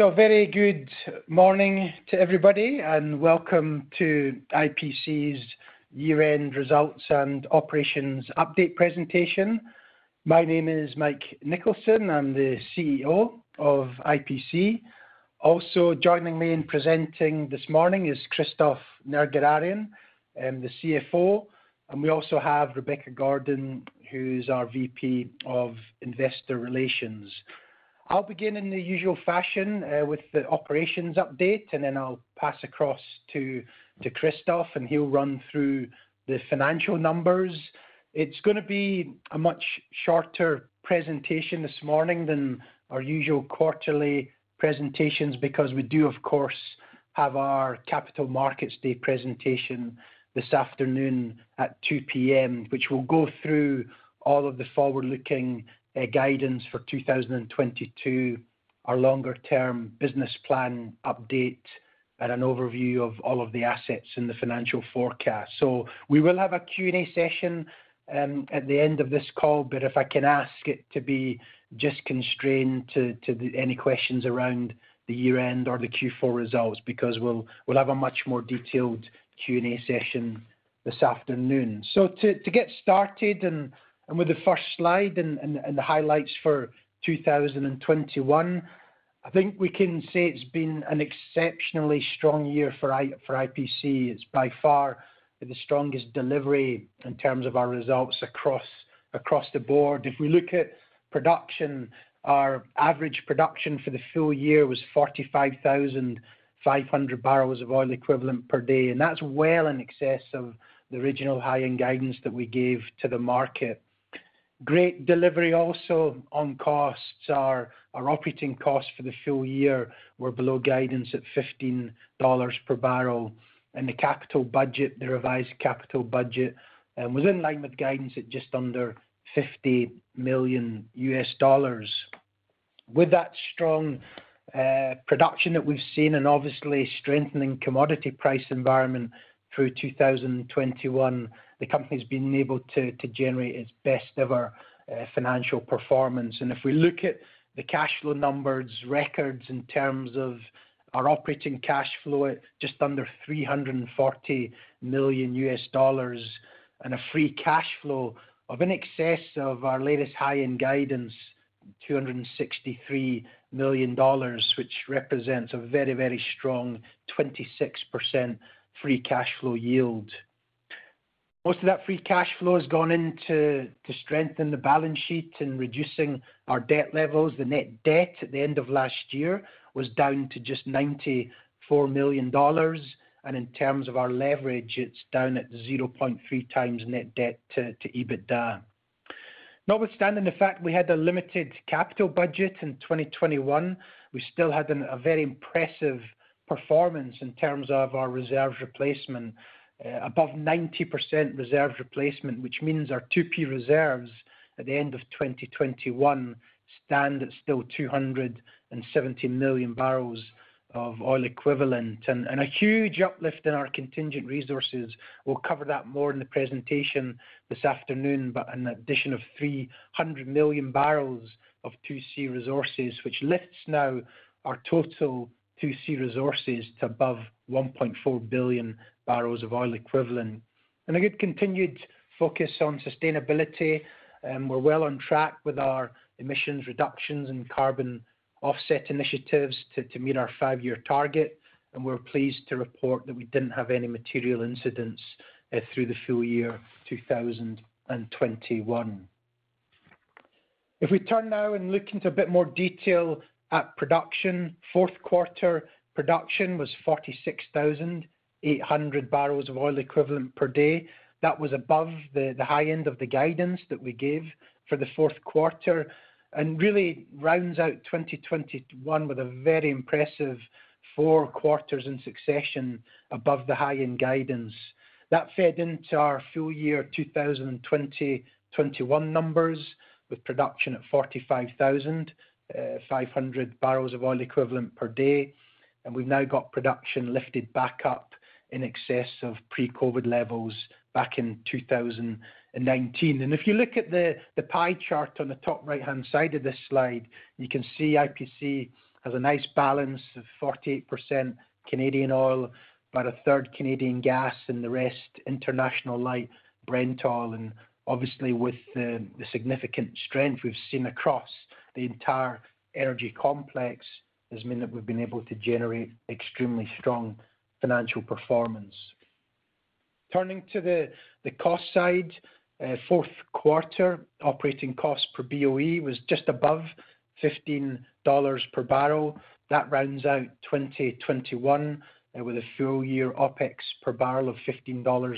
A very good morning to everybody, and welcome to IPC's year-end results and operations update presentation. My name is Mike Nicholson. I'm the CEO of IPC. Also joining me in presenting this morning is Christophe Nerguararian, um, the CFO, and we also have Rebecca Gordon, who's our VP of Investor Relations. I'll begin in the usual fashion uh, with the operations update, and then I'll pass across to Christophe, and he'll run through the financial numbers. It's gonna be a much shorter presentation this morning than our usual quarterly presentations because we do, of course, have our Capital Markets Day presentation this afternoon at 2:00 P.M., which will go through all of the forward-looking Uh, guidance for 2022, our longer-term business plan update, and an overview of all of the assets in the financial forecast. So we will have a Q&A session um, at the end of this call, but if I can ask it to be just constrained to any questions around the year-end or the Q4 results, because we'll have a much more detailed Q&A session this afternoon. So to get started and with the first slide and the highlights for 2021, I think we can say it's been an exceptionally strong year for IPC. It's by far the strongest delivery in terms of our results across the board. If we look at production, our average production for the full year was 45,500 barrels of oil equivalent per day, and that's well in excess of the original high-end guidance that we gave to the market. Great delivery also on costs. Our operating costs for the full year were below guidance at $15 per barrel. And the capital budget, the revised capital budget, um, was in line with guidance at just under $50 million. With that strong uh, production that we've seen and obviously strengthening commodity price environment through 2021, the company's been able to generate its best ever uh, financial performance. And if we look at the cash flow numbers, records in terms of our operating cash flow at just under $340 million and a free cash flow of in excess of our latest high-end guidance, $263 million, which represents a very, very strong 26% free cash flow yield. Most of that free cash flow has gone into to strengthen the balance sheet and reducing our debt levels. The net debt at the end of last year was down to just $94 million. And In terms of our leverage, it's down at 0.3 times net debt to EBITDA. Notwithstanding the fact we had a limited capital budget in 2021, we still had a very impressive performance in terms of our reserves replacement. Uh, above 90% reserve replacement, which means our 2P reserves at the end of 2021 stand at still 270 million barrels of oil equivalent. And a huge uplift in our contingent resources. We'll cover that more in the presentation this afternoon, but an addition of 300 million barrels of 2C resources, which lifts now our total 2C resources to above 1.4 billion barrels of oil equivalent. And a good continued focus on sustainability. Um, we're well on track with our emissions reductions and carbon offset initiatives to meet our five-year target. And we're pleased to report that we didn't have any material incidents uh, through the full year 2021. If we turn now and look into a bit more detail at production, fourth quarter production was 46,800 barrels of oil equivalent per day. That was above the high end of the guidance that we gave for the fourth quarter and really rounds out 2021 with a very impressive four quarters in succession above the high-end guidance. That fed into our full year 2020-21 numbers, with production at 45,500 uh, barrels of oil equivalent per day. And we've now got production lifted back up in excess of pre-COVID levels back in 2019. If you look at the pie chart on the top right-hand side of this slide, you can see IPC has a nice balance of 48% Canadian oil, about a third Canadian gas, and the rest international light Brent oil. And obviously, with the significant strength we've seen across the entire energy complex has meant that we've been able to generate extremely strong financial performance. Turning to the cost side, uh, fourth quarter operating cost per BOE was just above $15 per barrel. That rounds out 2021 uh, with a full year OpEx per barrel of $15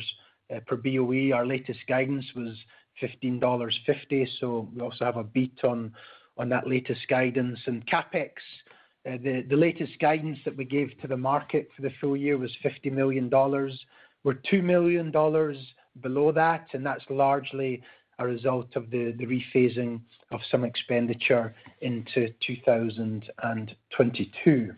uh, per BOE. Our latest guidance was $15.50, so we also have a beat on that latest guidance. And CapEx, Uh, the latest guidance that we gave to the market for the full year was $50 million. We're $2 million below that, and that's largely a result of the rephasing of some expenditure into 2022.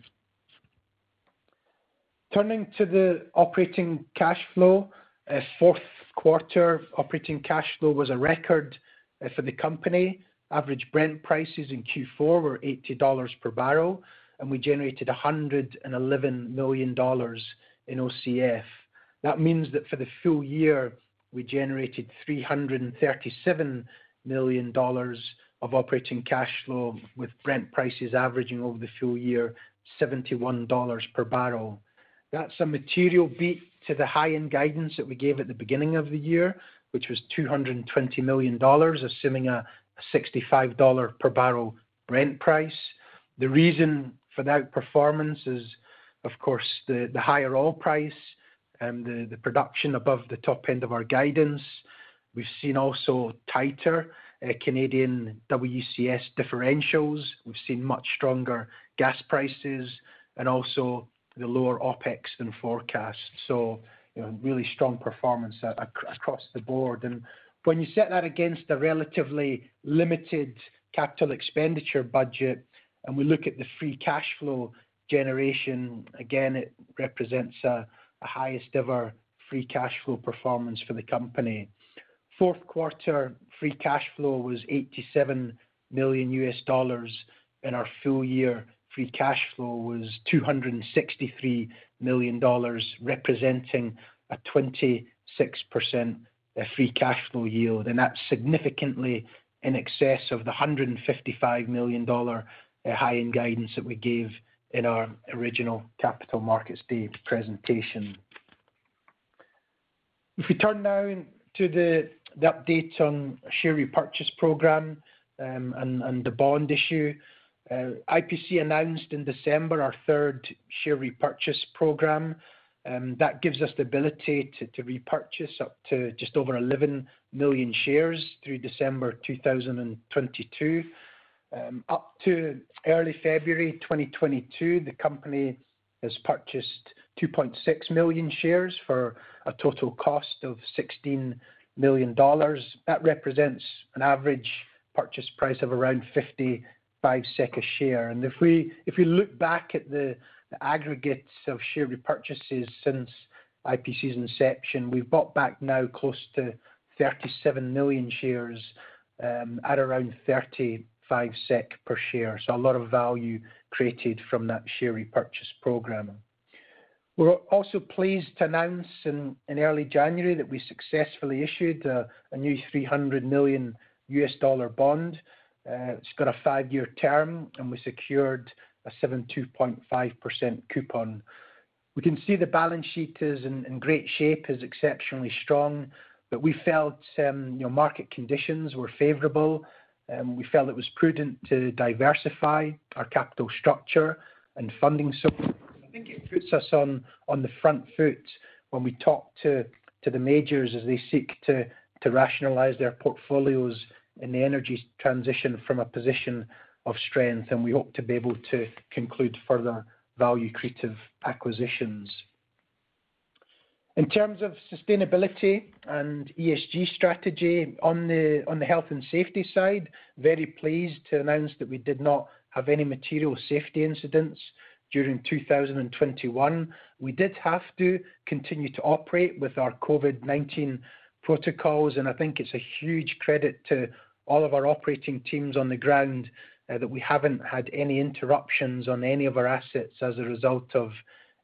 Turning to the operating cash flow, uh, fourth quarter operating cash flow was a record uh, for the company. Average Brent prices in Q4 were $80 per barrel, and we generated $111 million in OCF. That means that for the full year, we generated $337 million of operating cash flow, with Brent prices averaging over the full year $71 per barrel. That's a material beat to the high-end guidance that we gave at the beginning of the year, which was $220 million, assuming a $65 per barrel Brent price. The reason for that performance is, of course, the higher oil price and the production above the top end of our guidance. We've seen also tighter uh, Canadian WCS differentials. We've seen much stronger gas prices and also the lower OpEx than forecast. So you know, really strong performance across the board. When you set that against a relatively limited capital expenditure budget, and we look at the free cash flow generation, again, it represents a highest ever free cash flow performance for the company. Fourth quarter free cash flow was $87 million, and our full year free cash flow was $263 million, representing a 26% free cash flow yield. And that's significantly in excess of the $155 million uh, high-end guidance that we gave in our original Capital Markets Day presentation. If we turn now to the update on share repurchase program, um, and the bond issue. Uh, IPC announced in December our third share repurchase program, Um, that gives us the ability to repurchase up to just over 11 million shares through December 2022. Um, up to early February 2022, the company has purchased 2.6 million shares for a total cost of $16 million. That represents an average purchase price of around 55 SEK a share. And if we look back at the aggregates of share repurchases since IPC's inception, we've bought back now close to 37 million shares um, at around 35 SEK per share. So a lot of value created from that share repurchase program. We're also pleased to announce in early January that we successfully issued a new $300 million bond. Uh, it's got a five-year term, and we secured a 7.25% coupon. We can see the balance sheet is in great shape, is exceptionally strong, but we felt, um, know, market conditions were favorable, and we felt it was prudent to diversify our capital structure and funding. I think it puts us on the front foot when we talk to the majors as they seek to rationalize their portfolios in the energy transition from a position of strength. And we hope to be able to conclude further value-creative acquisitions. In terms of sustainability and ESG strategy on the health and safety side, very pleased to announce that we did not have any material safety incidents during 2021. We did have to continue to operate with our COVID-19 protocols, and I think it's a huge credit to all of our operating teams on the ground Uh, that we haven't had any interruptions on any of our assets as a result of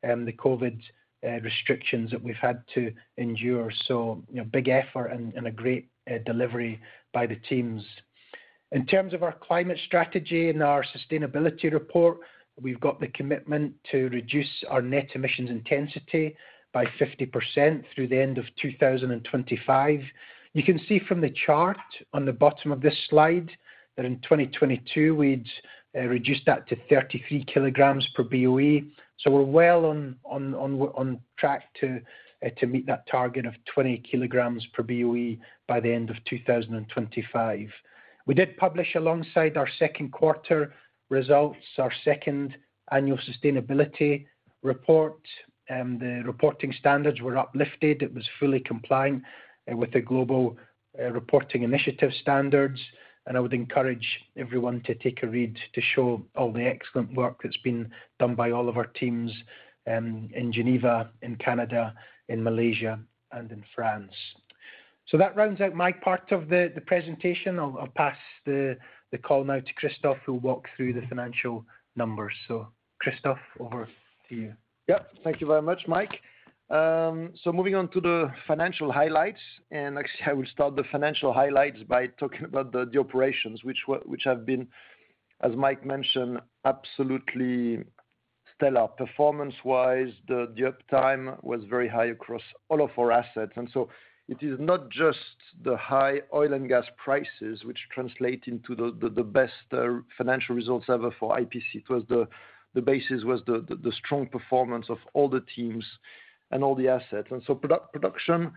um, the COVID uh, restrictions that we've had to endure. You know, big effort and a great uh, delivery by the teams. In terms of our climate strategy and our sustainability report, we've got the commitment to reduce our net emissions intensity by 50% through the end of 2025. You can see from the chart on the bottom of this slide that in 2022, we'd uh, reduced that to 33 kg per BOE. So we're well on track uh, to meet that target of 20 kg per BOE by the end of 2025. We did publish alongside our second quarter results, our second annual sustainability report. Um, the reporting standards were uplifted. It was fully compliant uh, with the Global Reporting Initiative standards. I would encourage everyone to take a read to show all the excellent work that's been done by all of our teams um, in Geneva, in Canada, in Malaysia, and in France. So that rounds out my part of the presentation. I'll pass the call now to Christophe, who'll walk through the financial numbers. So Christophe, over to you. Yeah. Thank you very much, Mike. Um, moving on to the financial highlights, and actually I will start the financial highlights by talking about the operations which have been, as Mike mentioned, absolutely stellar. Performance-wise, the uptime was very high across all of our assets. And so it is not just the high oil and gas prices which translate into the best uh, financial results ever for IPC. It was the basis was the strong performance of all the teams and all the assets. And so product production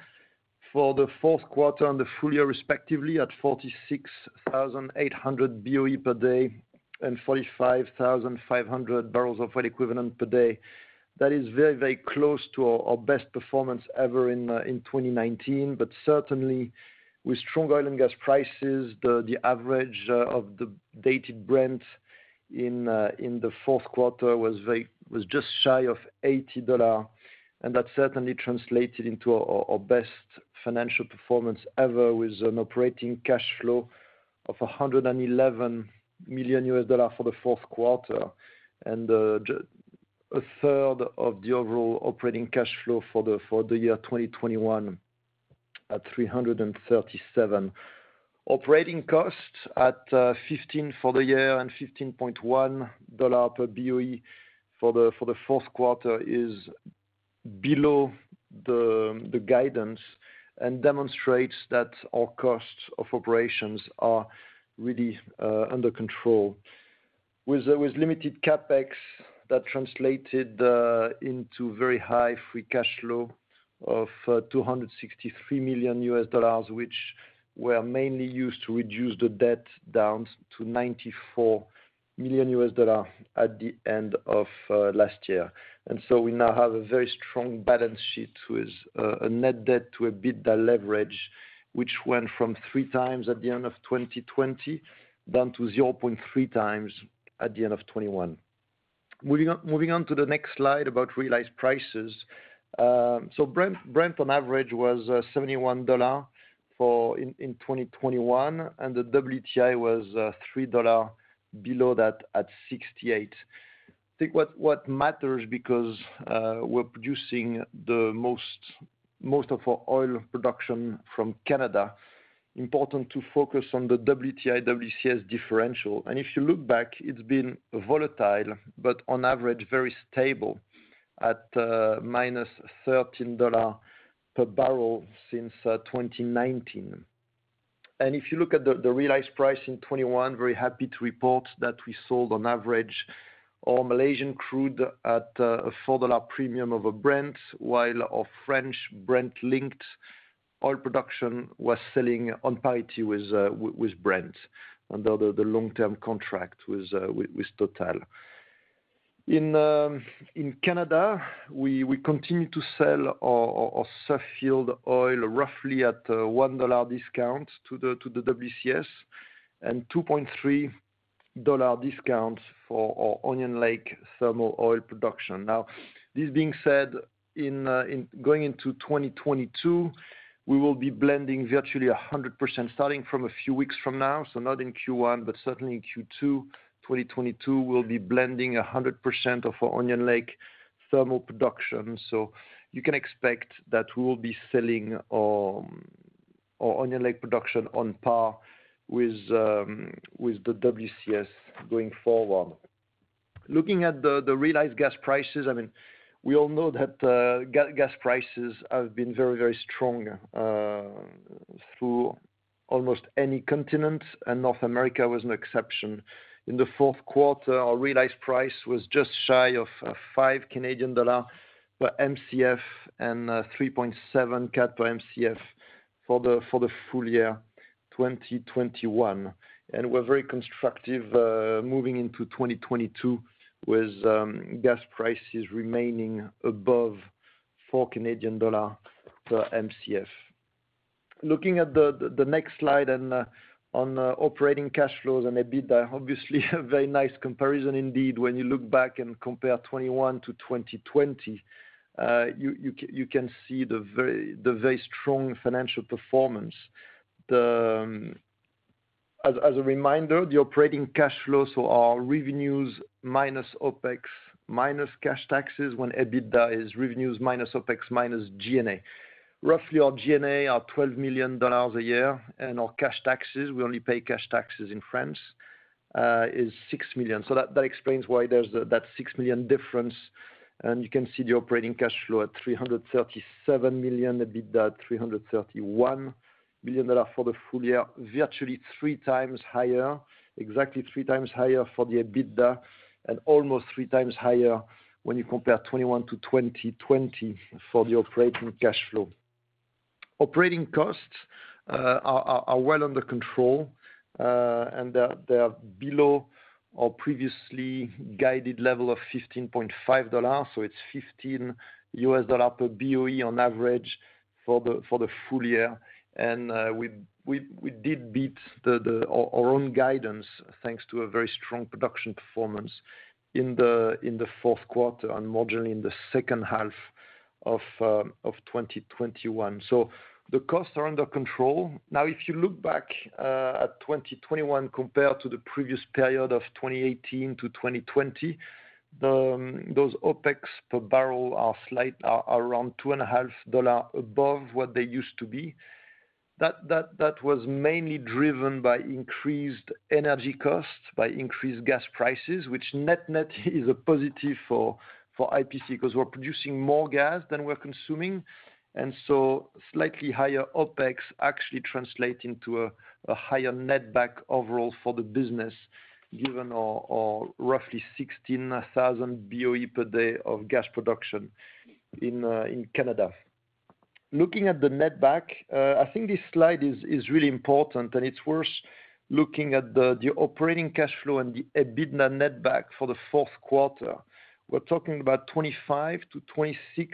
for the fourth quarter and the full year respectively at 46,800 BOE per day and 45,500 barrels of oil equivalent per day. That is very, very close to our best performance ever in uh, 2019. But Certainly with strong oil and gas prices, the average uh, of the Dated Brent in uh, in the fourth quarter was just shy of $80, and that certainly translated into our best financial performance ever with an operating cash flow of $111 million for the fourth quarter. And uh, a third of the overall operating cash flow for the for the year 2021 at $337 million. Operating costs at uh, 15 for the year and $15.1 per BOE for the for the fourth quarter is below the guidance and demonstrates that our costs of operations are really uh, under control. Uh, with limited CapEx that translated uh, into very high free cash flow of $263 million, which were mainly used to reduce the debt down to $94 million at the end of last year. And so we now have a very strong balance sheet with uh, a net debt to EBITDA leverage, which went from 3x at the end of 2020 down to 0.3x at the end of 2021. Moving on to the next slide about realized prices. Um so Brent Brent on average was uh, $71 in 2021, and the WTI was uh, $3 below that at $68. Think what matters because uh, we're producing the most most of our oil production from Canada, important to focus on the WTI WCS differential. And if you look back, it's been volatile, but on average, very stable at uh, -$13 per barrel since uh, 2019. If you look at the realized price in 2021, very happy to report that we sold on average our Malaysian crude at uh, a $4 premium over Brent, while our French Brent-linked oil production was selling on parity with uh, Brent under the long-term contract with uh, Total. In um, Canada, we continue to sell our Suffield oil roughly at a $1 discount to the WCS and $2.3 discount for our Onion Lake thermal oil production. Now, this being said, in uh, going into 2022, we will be blending virtually 100% starting from a few weeks from now, so not in Q1, but certainly in Q2 2022, we'll be blending 100% of our Onion Lake thermal production. So you can expect that we will be selling um, our Onion Lake production on par with um with the WCS going forward. Looking at the realized gas prices, I mean, we all know that uh, gas prices have been very very strong uh, through almost any continent, and North America was no exception. In the fourth quarter, our realized price was just shy of uh, 5 Canadian dollar per Mcf and 3.7 CAD per Mcf for the for the full year 2021. We're very constructive uh, moving into 2022 with um, gas prices remaining above 4 Canadian dollar per Mcf. Looking at the next slide and uh, on uh, operating cash flows and EBITDA, obviously a very nice comparison indeed. When you look back and compare 2021 to 2020, you can you can see the very the very strong financial performance. Um, as a reminder, the operating cash flows are revenues minus OpEx minus cash taxes when EBITDA is revenues minus OpEx minus G&A. Roughly our G&A are $12 million a year, and our cash taxes, we only pay cash taxes in France, uh, is 6 million. So that explains why there's that 6 million difference. And you can see the operating cash flow at 337 million, EBITDA at $331 million for the full year, virtually three times higher, exactly three times higher for the EBITDA, and almost three times higher when you compare 2021 to 2020 for the operating cash flow. Operating costs uh, are well under control, uh, and they're below our previously guided level of $15.5. so It's $15 per BOE on average for the full year. Uh, we we did beat our own guidance, thanks to a very strong production performance in the fourth quarter and marginally in the second half of uh, 2021. So The costs are under control. Now, if you look back uh, at 2021 compared to the previous period of 2018 to 2020, um, those OpEx per barrel are around $2.5 above what they used to be. That that was mainly driven by increased energy costs, by increased gas prices, which net-net is a positive for for IPC because we're producing more gas than we're consuming. And so slightly higher OpEx actually translate into a higher netback overall for the business, given our roughly 16,000 BOE per day of gas production in uh, in Canada. Looking at the netback, uh, I think this slide is really important, and it's worth looking at the operating cash flow and the EBITDA netback for the fourth quarter. We're talking about $25-$26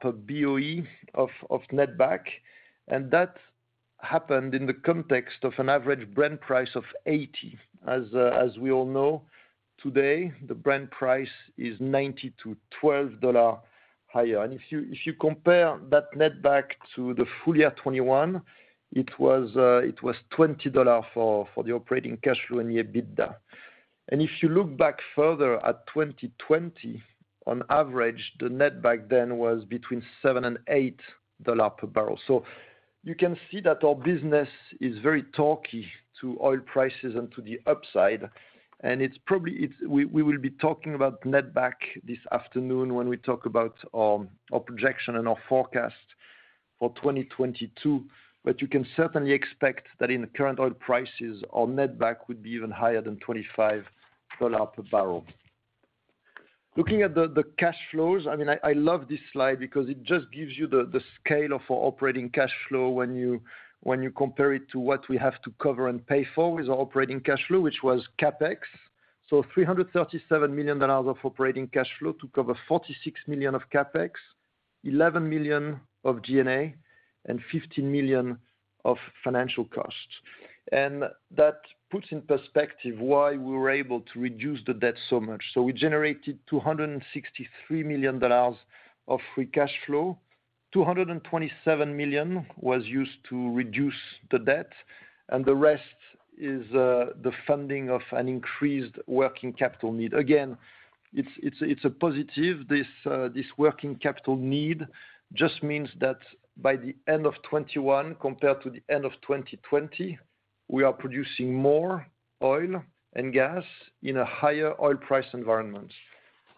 per BOE of netback, and that happened in the context of an average Brent price of $80. As uh, we all know, today, the Brent price is $90-$12 higher. If you if you compare that netback to the full year 2021, uh, it was $20 for the operating cash flow and the EBITDA. And if you look back further at 2020, on average, the netback then was between 7 and $8 per barrel. So you can see that our business is very torquey to oil prices and to the upside. And it's probably we will be talking about netback this afternoon when we talk about our projection and our forecast for 2022. You can certainly expect that in the current oil prices, our netback would be even higher than $25 per barrel. Looking at the cash flows, I mean, I love this slide because it just gives you the scale of our operating cash flow when you compare it to what we have to cover and pay for with our operating cash flow, which was CapEx, so $337 million of operating cash flow to cover 46 million of CapEx, 11 million of G&A, and 15 million of financial costs. And that puts in perspective why we were able to reduce the debt so much. So we generated $263 million of free cash flow. 227 million was used to reduce the debt, and the rest is uh, the funding of an increased working capital need. Again, it's it's it's a positive. This uh, this working capital need just means that by the end of 2021 compared to the end of 2020, we are producing more oil and gas in a higher oil price environment.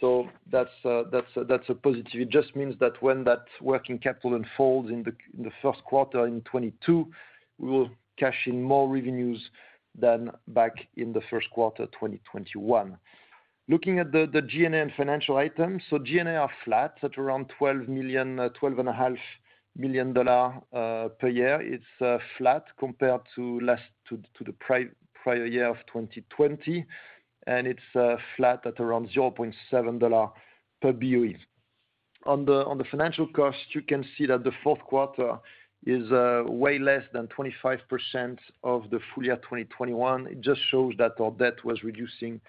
So that's uh, that's uh, that's a positive. It just means that when that working capital unfolds in the first quarter in 2022, we will cash in more revenues than back in the first quarter 2021. Looking at the G&A and financial items. G&A are flat at around $12 million, uh, $12.5 million per year. It's flat compared to last to to the prior year of 2020, and it's uh, flat at around $0.7 per BOE. On the financial cost, you can see that the fourth quarter is uh, way less than 25% of the full year 2021. It just shows that our debt was reducing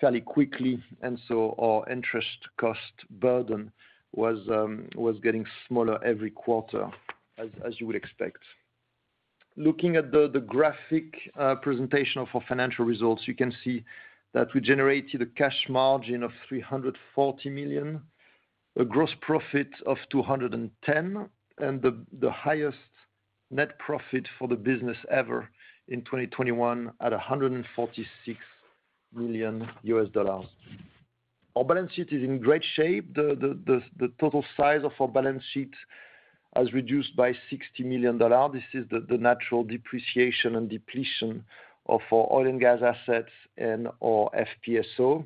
fairly quickly, and so our interest cost burden was um, getting smaller every quarter as you would expect. Looking at the graphic uh, presentation of our financial results, you can see that we generated a cash margin of 340 million, a gross profit of $210 million, and the highest net profit for the business ever in 2021 at $146 million. Our balance sheet is in great shape. The total size of our balance sheet has reduced by $60 million. This is the natural depreciation and depletion our oil and gas assets and our FPSO.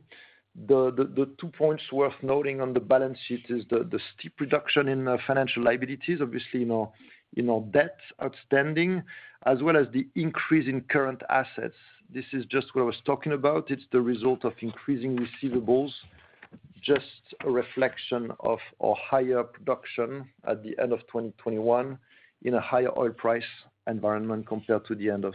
The two points worth noting on the balance sheet is the steep reduction in uh, financial liabilities, obviously in our in our debt outstanding, as well as the increase in current assets. This is just what I was talking about. It's the result of increasing receivables, just a reflection of our higher production at the end of 2021 in a higher oil price environment compared to the end of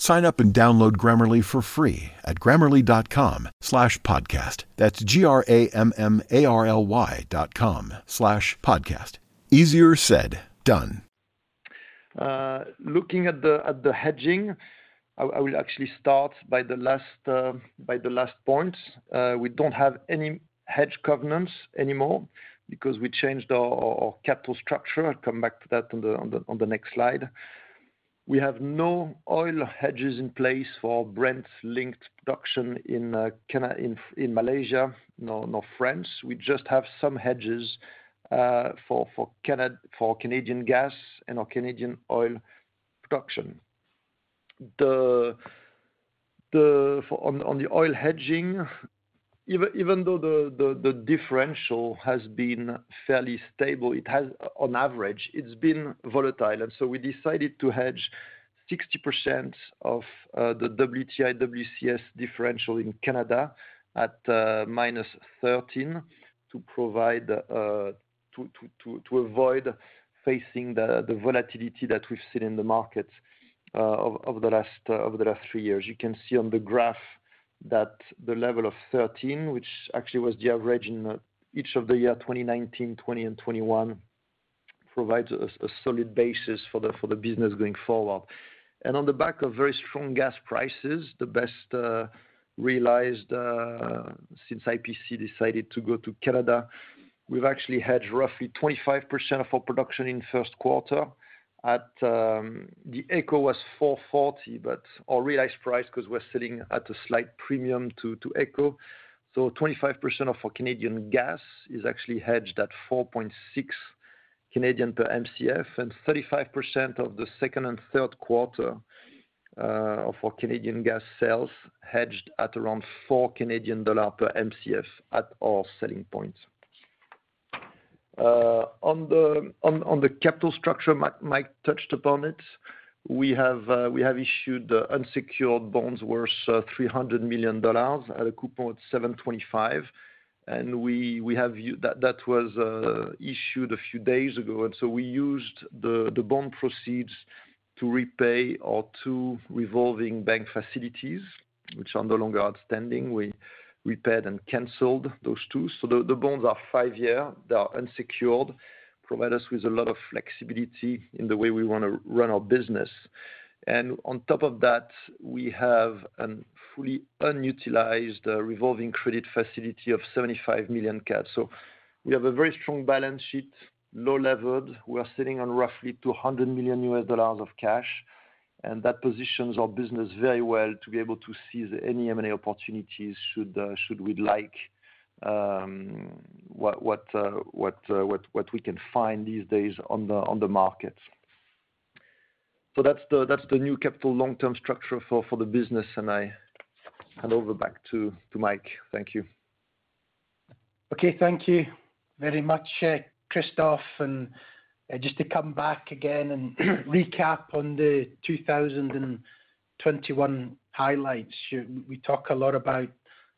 Sign up and download Grammarly for free at grammarly.com slash podcast. That's G-R-A-M-M-A-R-L-Y dot com slash podcast. Easier said, done. Looking at the at the hedging, I will actually start by the last uh, by the last point. We don't have any hedge covenants anymore because we changed our capital structure. I'll come back to that on the on the next slide. We have no oil hedges in place for Brent-linked production in uh, Malaysia nor France. We just have some hedges uh, for Canadian gas and our Canadian oil production. On the oil hedging, even though the differential has been fairly stable, it has on average it's been volatile. And so we decided to hedge 60% of uh, the WTI/WCS differential in Canada at uh, -$13 uh, to to to avoid facing the volatility that we've seen in the market over the last three years. You can see on the graph that the level of 13, which actually was the average in uh, each of the year 2019, 2020 and 2021 provides a solid basis for the business going forward. And on the back of very strong gas prices, the best uh, realized uh, since IPC decided to go to Canada, we've actually hedged roughly 25% of our production in first quarter at um, the AECO was 4.40, but our realized price, because we're selling at a slight premium to AECO. 25% of our Canadian gas is actually hedged at 4.6 Canadian per Mcf, and 35% of the second and third quarter uh, of our Canadian gas sales hedged at around 4 Canadian dollar per Mcf at our selling point. Uh, on the on the capital structure, Mike touched upon it. We have uh we have issued uh, unsecured bonds worth uh, $300 million at a coupon of 7.25%. That that was issued a few days ago. And so we used the bond proceeds to repay our two revolving bank facilities, which are no longer outstanding. We repaid and canceled those two. So The bonds are five-year, they are unsecured, provide us with a lot of flexibility in the way we wanna run our business. And on top of that, we have a fully unutilized uh, revolving credit facility of 75 million CAD. So we have a very strong balance sheet, low levered. We are sitting on roughly $200 million of cash, and that positions our business very well to be able to seize any M&A opportunities uh, should we like um, uh, uh, what we can find these days on the market. So that's the new capital long-term structure for the business, and I hand over back to Mike. Thank you. Okay. Thank you very much, Christophe. Uh, just to come back again and recap on the 2021 highlights. We talk a lot about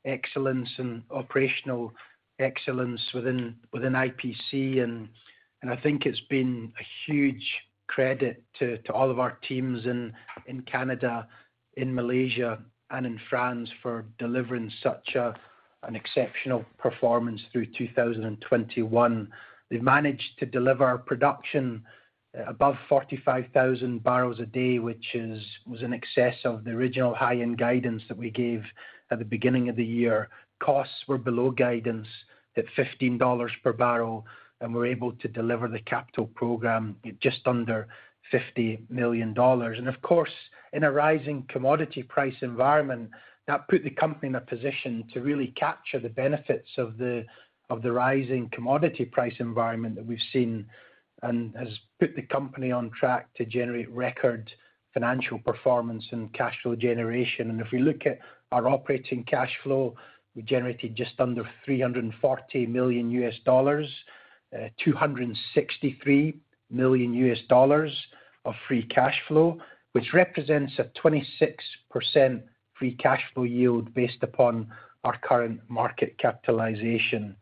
excellence and operational excellence within IPC, and I think it's been a huge credit to all of our teams in Canada, in Malaysia, and in France for delivering such an exceptional performance through 2021. They've managed to deliver production above 45,000 barrels a day, which was in excess of the original high-end guidance that we gave at the beginning of the year. Costs were below guidance at $15 per barrel, and we're able to deliver the capital program at just under $50 million. And of course, in a rising commodity price environment, that put the company in a position to really capture the benefits of the rising commodity price environment that we've seen and has put the company on track to generate record financial performance and cash flow generation. And if we look at our operating cash flow, we generated just under $340 million, uh, $263 million of free cash flow, which represents a 26% free cash flow yield based upon our current market capitalization.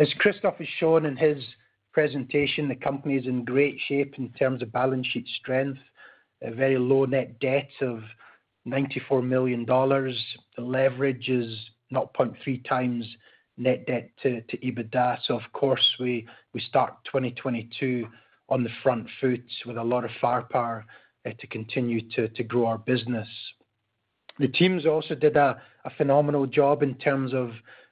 As Christophe has shown in his presentation, the company is in great shape in terms of balance sheet strength, a very low net debt of $94 million. The leverage is 0.3x net debt to EBITDA. Of course, we start 2022 on the front foot with a lot of firepower uh, to continue to grow our business. The teams also did a phenomenal job in terms of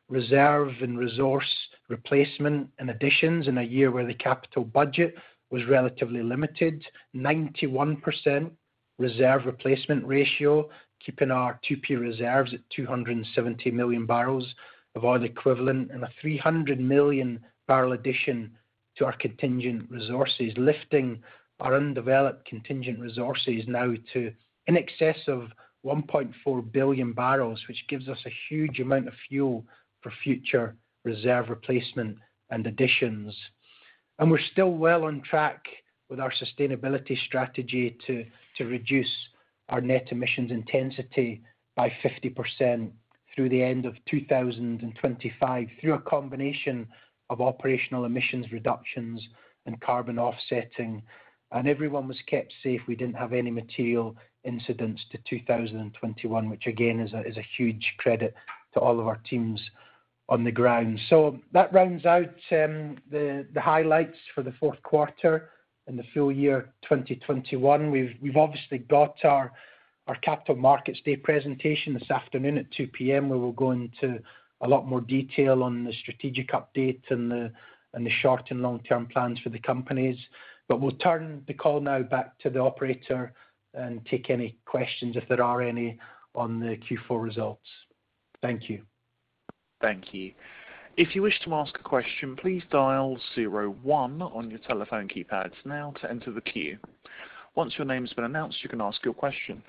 reserve and resource replacement and additions in a year where the capital budget was relatively limited. 91% reserve replacement ratio, keeping our 2P reserves at 270 million barrels of oil equivalent, and a 300 million barrel addition to our contingent resources, lifting our undeveloped contingent resources now to in excess of 1.4 billion barrels, which gives us a huge amount of fuel for future reserve replacement and additions. And we're still well on track with our sustainability strategy to reduce our net emissions intensity by 50% through the end of 2025 through a combination of operational emissions reductions and carbon offsetting. And everyone was kept safe. We didn't have any material incidents to 2021, which again is a huge credit to all of our teams on the ground. So that rounds out um, the highlights for the fourth quarter and the full year 2021. We've obviously got our Capital Markets Day presentation this afternoon at 2:00 P.M., where we'll go into a lot more detail on the strategic update and the short and long-term plans for the companies. But we'll turn the call now back to the operator and take any questions, if there are any, on the Q4 results. Thank you. Thank you. If you wish to ask a question, please dial zero one on your telephone keypads now to enter the queue. Once your name has been announced, you can ask your question.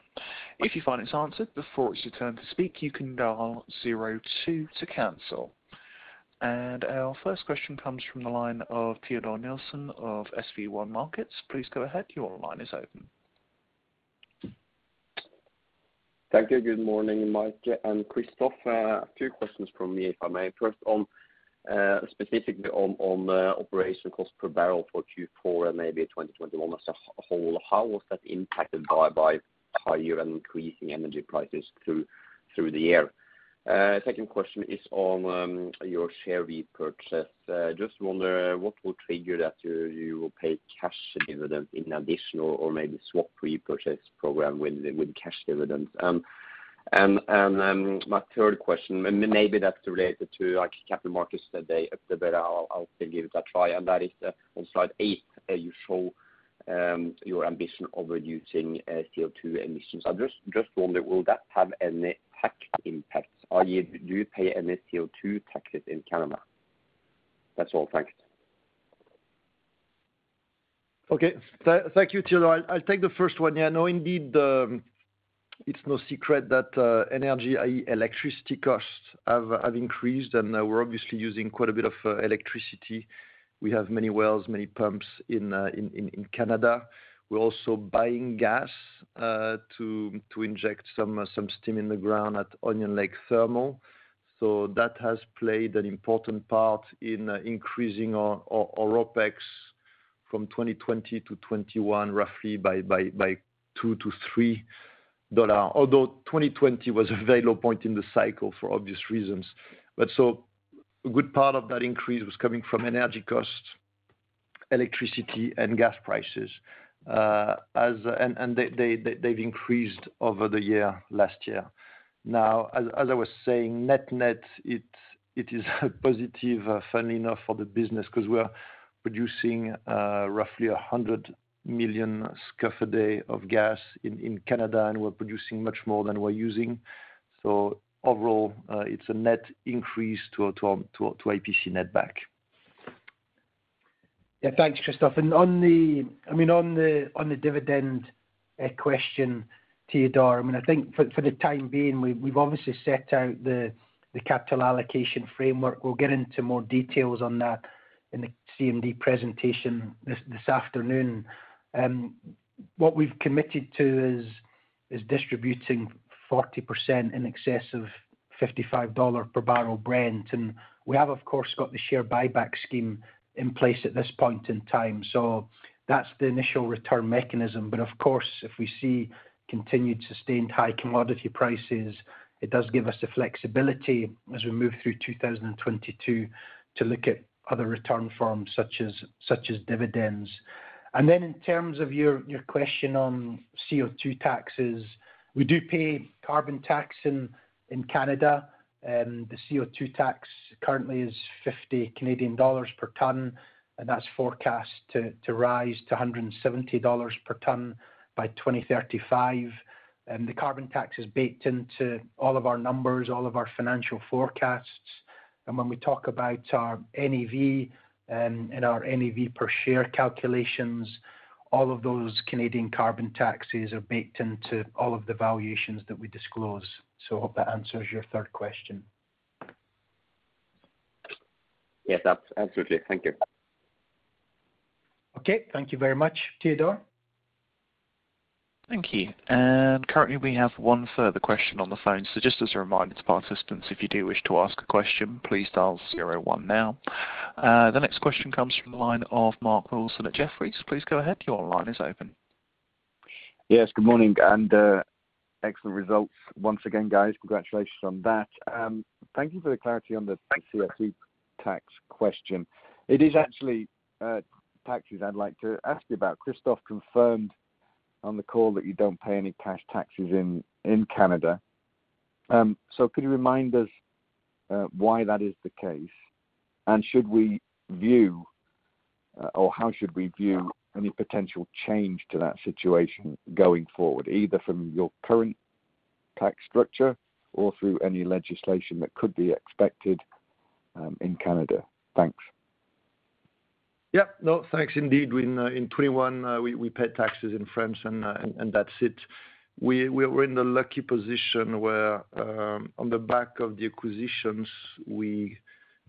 If you find it's answered before it's your turn to speak, you can dial zero two to cancel. And our first question comes from the line of Teodor Nilsen of SB1 Markets. Please go ahead. Your line is open. Thank you. Good morning, Mike and Christophe. A few questions from me, if I may. First on, uh, specifically on on operational cost per barrel for Q4 and maybe 2021 as a whole. How was that impacted by by higher and increasing energy prices through through the year? Second question is on um, your share repurchase. Uh, just wonder uh, what will trigger that you will pay cash dividend in addition or maybe swap repurchase program with cash dividends. Um, and um, my third question, maybe that's related to like Capital Markets Day, but I'll still give it a try, and that is uh, on slide eight, you show your ambition of reducing CO2 emissions. I just wonder, will that have any tax impacts? Do you pay any CO2 taxes in Canada? That's all. Thanks. Okay. Thank you, Teodor. I'll take the first one. Yeah, no, indeed, um, it's no secret that uh, energy, i.e. electricity costs have increased, and uh, we're obviously using quite a bit of uh, electricity. We have many wells, many pumps in uh in Canada. We're also buying gas uh, to inject uh, some steam in the ground at Onion Lake Thermal. So that has played an important part in uh, increasing our OpEx from 2020 to 2021, roughly by $2-$3. Although 2020 was a very low point in the cycle for obvious reasons. But so a good part of that increase was coming from energy costs, electricity and gas prices. Uh, and they've increased over the year, last year. Now, as as I was saying, net-net, it is positive, uh, funnily enough, for the business because we're producing uh, roughly 100 million scf a day of gas in Canada, and we're producing much more than we're using. So overall, it's a net increase to to to IPC netback. Yeah. Thanks, Christophe. On the I mean on the on the dividend uh, question, Teodor, I mean, I think for for the time being, we've obviously set out the capital allocation framework. We'll get into more details on that in the CMD presentation this afternoon. Um, what we've committed to is is distributing 40% in excess of $55 per barrel Brent. And we have, of course, got the share buyback scheme in place at this point in time. So that's the initial return mechanism. But of course, if we see continued sustained high commodity prices, it does give us the flexibility as we move through 2022 to look at other return forms such as dividends. And then in terms of your question on CO2 taxes, we do pay carbon tax in Canada. Um, the CO2 tax currently is 50 Canadian dollars per ton, and that's forecast to rise to $170 per ton by 2035. Um, the carbon tax is baked into all of our numbers, all of our financial forecasts. And when we talk about our NAV um, and our NAV per share calculations, all of those Canadian carbon taxes are baked into all of the valuations that we disclose. I hope that answers your third question. Yes, absolutely. Thank you. Okay. Thank you very much, Teodor. Thank you. And currently we have one further question on the phone. So just as a reminder to participants, if you do wish to ask a question, please dial zero one now. Uh, the next question comes from the line of Mark Wilson at Jefferies. Please go ahead. Your line is open. Yes, good morning, and uh, excellent results once again, guys. Congratulations on that. Thank you for the clarity on the CO2 tax question. It is actually taxes I'd like to ask you about. Christophe confirmed on the call that you don't pay any cash taxes in Canada. Um, so could you remind us uh, why that is the case, and should we view, uh, or how should we view any potential change to that situation going forward, either from your current tax structure or through any legislation that could be expected um, in Canada? Thanks. Yeah. No, thanks indeed. In 2021, we paid taxes in France and that's it. We were in the lucky position where, um, on the back of the acquisitions we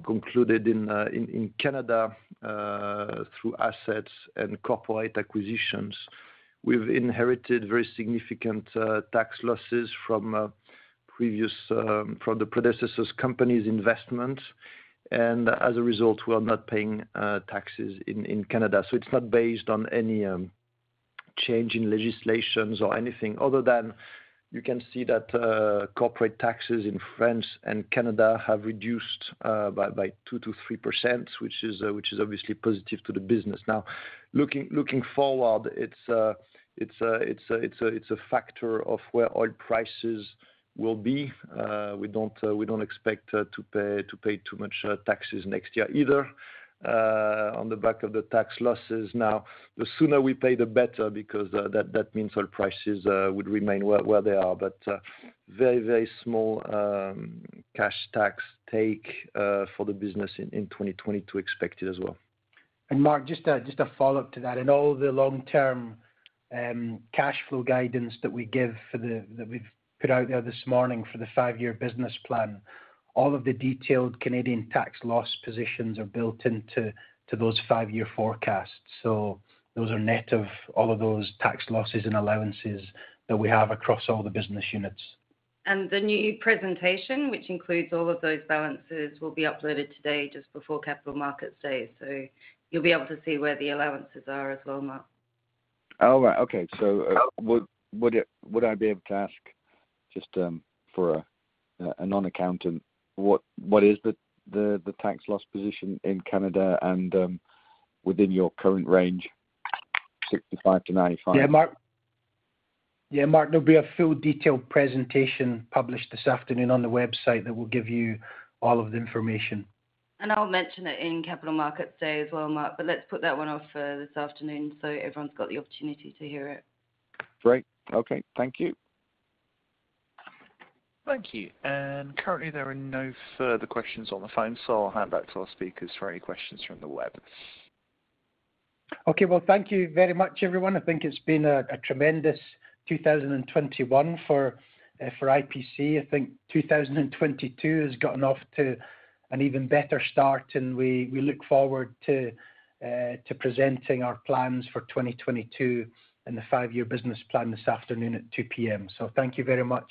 concluded in uh, in Canada uh, through assets and corporate acquisitions, we've inherited very significant uh, tax losses from previous um, from the predecessors company's investment. and As a result, we are not paying taxes in Canada. So It's not based on any um, change in legislations or anything other than you can see that uh, corporate taxes in France and Canada have reduced uh, by 2%-3%, which is uh, obviously positive to the business. Now, looking looking forward, it's it's it's it's it's a factor of where oil prices will be. Uh we don't uh we don't expect to pay to pay too much taxes next year either. Uh, on the back of the tax losses. Now, the sooner we pay, the better, because uh, that means oil prices uh, would remain where they are. But very, very small um, cash tax take for the business in 2022 expected as well. And Mark, just just a follow-up to that. In all the long-term um, cash flow guidance that we give for the that we've put out there this morning for the five-year business plan, all of the detailed Canadian tax loss positions are built into those five-year forecasts. So those are net of all of those tax losses and allowances that we have across all the business units. And the new presentation, which includes all of those balances, will be uploaded today just before Capital Markets Day. So you'll be able to see where the allowances are as well, Mark. Oh, right. Okay. So uh, would I be able to ask just um, for a non-accountant what is the tax loss position in Canada and um, within your current range, sixty five to ninety five? Yeah, Mark. Yeah, Mark, there'll be a full detailed presentation published this afternoon on the website that will give you all of the information. And I'll mention it in Capital Markets Day as well, Mark, but let's put that one off for this afternoon so everyone's got the opportunity to hear it. Great. Okay. Thank you. Thank you. And Currently, there are no further questions on the phone, so I'll hand back to our speakers for any questions from the web. Okay. Well, thank you very much, everyone. I think it's been a tremendous 2021 for uh, IPC. I think 2022 has gotten off to an even better start, and we look forward to uh, presenting our plans for 2022 and the five-year business plan this afternoon at 2 P.M. So thank you very much